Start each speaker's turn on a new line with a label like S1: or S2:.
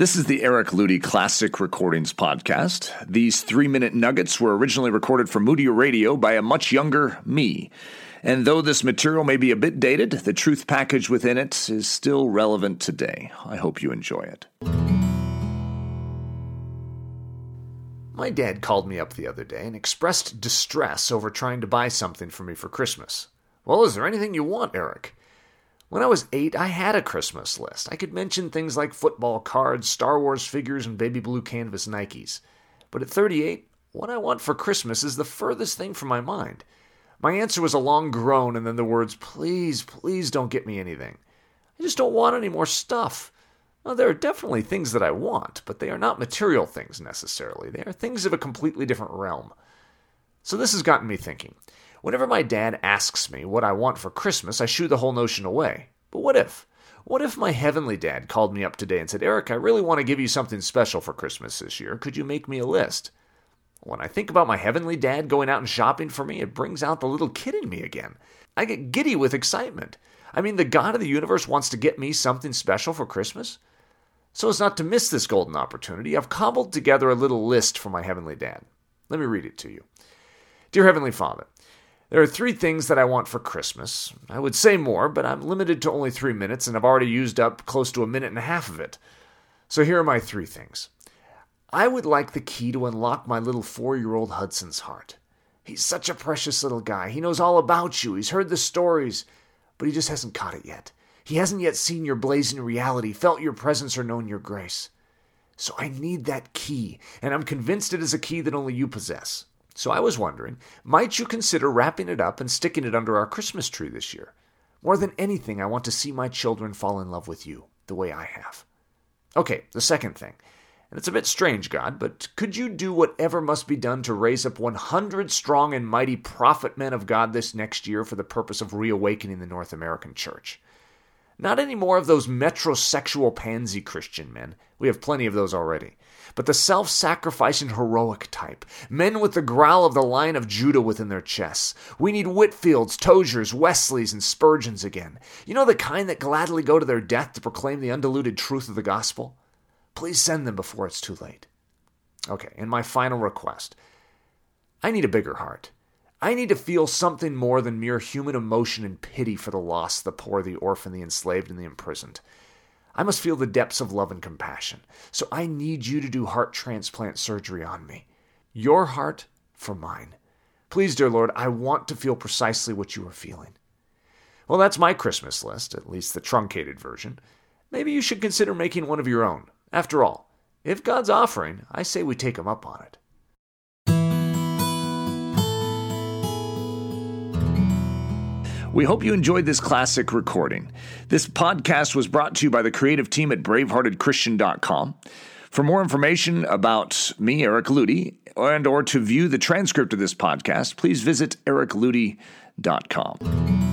S1: This is the Eric Ludy Classic Recordings Podcast. These three minute nuggets were originally recorded for Moody Radio by a much younger me. And though this material may be a bit dated, the truth package within it is still relevant today. I hope you enjoy it.
S2: My dad called me up the other day and expressed distress over trying to buy something for me for Christmas. Well, is there anything you want, Eric? When I was eight, I had a Christmas list. I could mention things like football cards, Star Wars figures, and baby blue canvas Nikes. But at 38, what I want for Christmas is the furthest thing from my mind. My answer was a long groan and then the words, Please, please don't get me anything. I just don't want any more stuff. There are definitely things that I want, but they are not material things necessarily. They are things of a completely different realm. So this has gotten me thinking. Whenever my dad asks me what I want for Christmas, I shoo the whole notion away. But what if? What if my heavenly dad called me up today and said, Eric, I really want to give you something special for Christmas this year. Could you make me a list? When I think about my heavenly dad going out and shopping for me, it brings out the little kid in me again. I get giddy with excitement. I mean, the God of the universe wants to get me something special for Christmas. So as not to miss this golden opportunity, I've cobbled together a little list for my heavenly dad. Let me read it to you. Dear Heavenly Father, there are three things that I want for Christmas. I would say more, but I'm limited to only three minutes, and I've already used up close to a minute and a half of it. So here are my three things. I would like the key to unlock my little four year old Hudson's heart. He's such a precious little guy. He knows all about you, he's heard the stories, but he just hasn't caught it yet. He hasn't yet seen your blazing reality, felt your presence, or known your grace. So I need that key, and I'm convinced it is a key that only you possess. So I was wondering, might you consider wrapping it up and sticking it under our Christmas tree this year? More than anything, I want to see my children fall in love with you, the way I have. Okay, the second thing. And it's a bit strange, God, but could you do whatever must be done to raise up 100 strong and mighty prophet men of God this next year for the purpose of reawakening the North American church? Not any more of those metrosexual pansy Christian men. We have plenty of those already but the self sacrificing heroic type. Men with the growl of the Lion of Judah within their chests. We need Whitefields, Tozers, Wesleys, and Spurgeons again. You know the kind that gladly go to their death to proclaim the undiluted truth of the gospel? Please send them before it's too late. Okay, and my final request I need a bigger heart. I need to feel something more than mere human emotion and pity for the lost, the poor, the orphan, the enslaved, and the imprisoned. I must feel the depths of love and compassion. So I need you to do heart transplant surgery on me. Your heart for mine. Please, dear Lord, I want to feel precisely what you are feeling. Well, that's my Christmas list, at least the truncated version. Maybe you should consider making one of your own. After all, if God's offering, I say we take him up on it.
S1: We hope you enjoyed this classic recording. This podcast was brought to you by the creative team at braveheartedchristian.com. For more information about me, Eric Ludy, and or to view the transcript of this podcast, please visit ericludy.com.